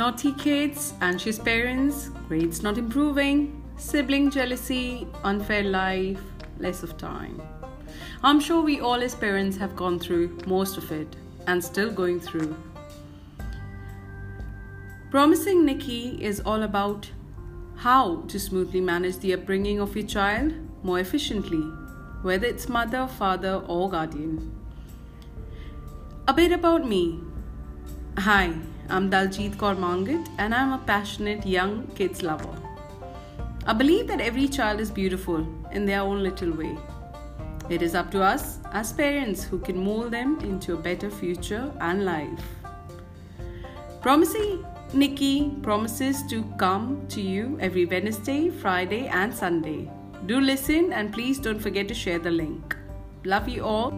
Naughty kids, anxious parents, grades not improving, sibling jealousy, unfair life, less of time. I'm sure we all as parents have gone through most of it and still going through. Promising Nikki is all about how to smoothly manage the upbringing of your child more efficiently, whether it's mother, father, or guardian. A bit about me. Hi, I'm Daljit Kaur Mangat and I'm a passionate young kids lover. I believe that every child is beautiful in their own little way. It is up to us as parents who can mold them into a better future and life. Promising Nikki promises to come to you every Wednesday, Friday, and Sunday. Do listen and please don't forget to share the link. Love you all.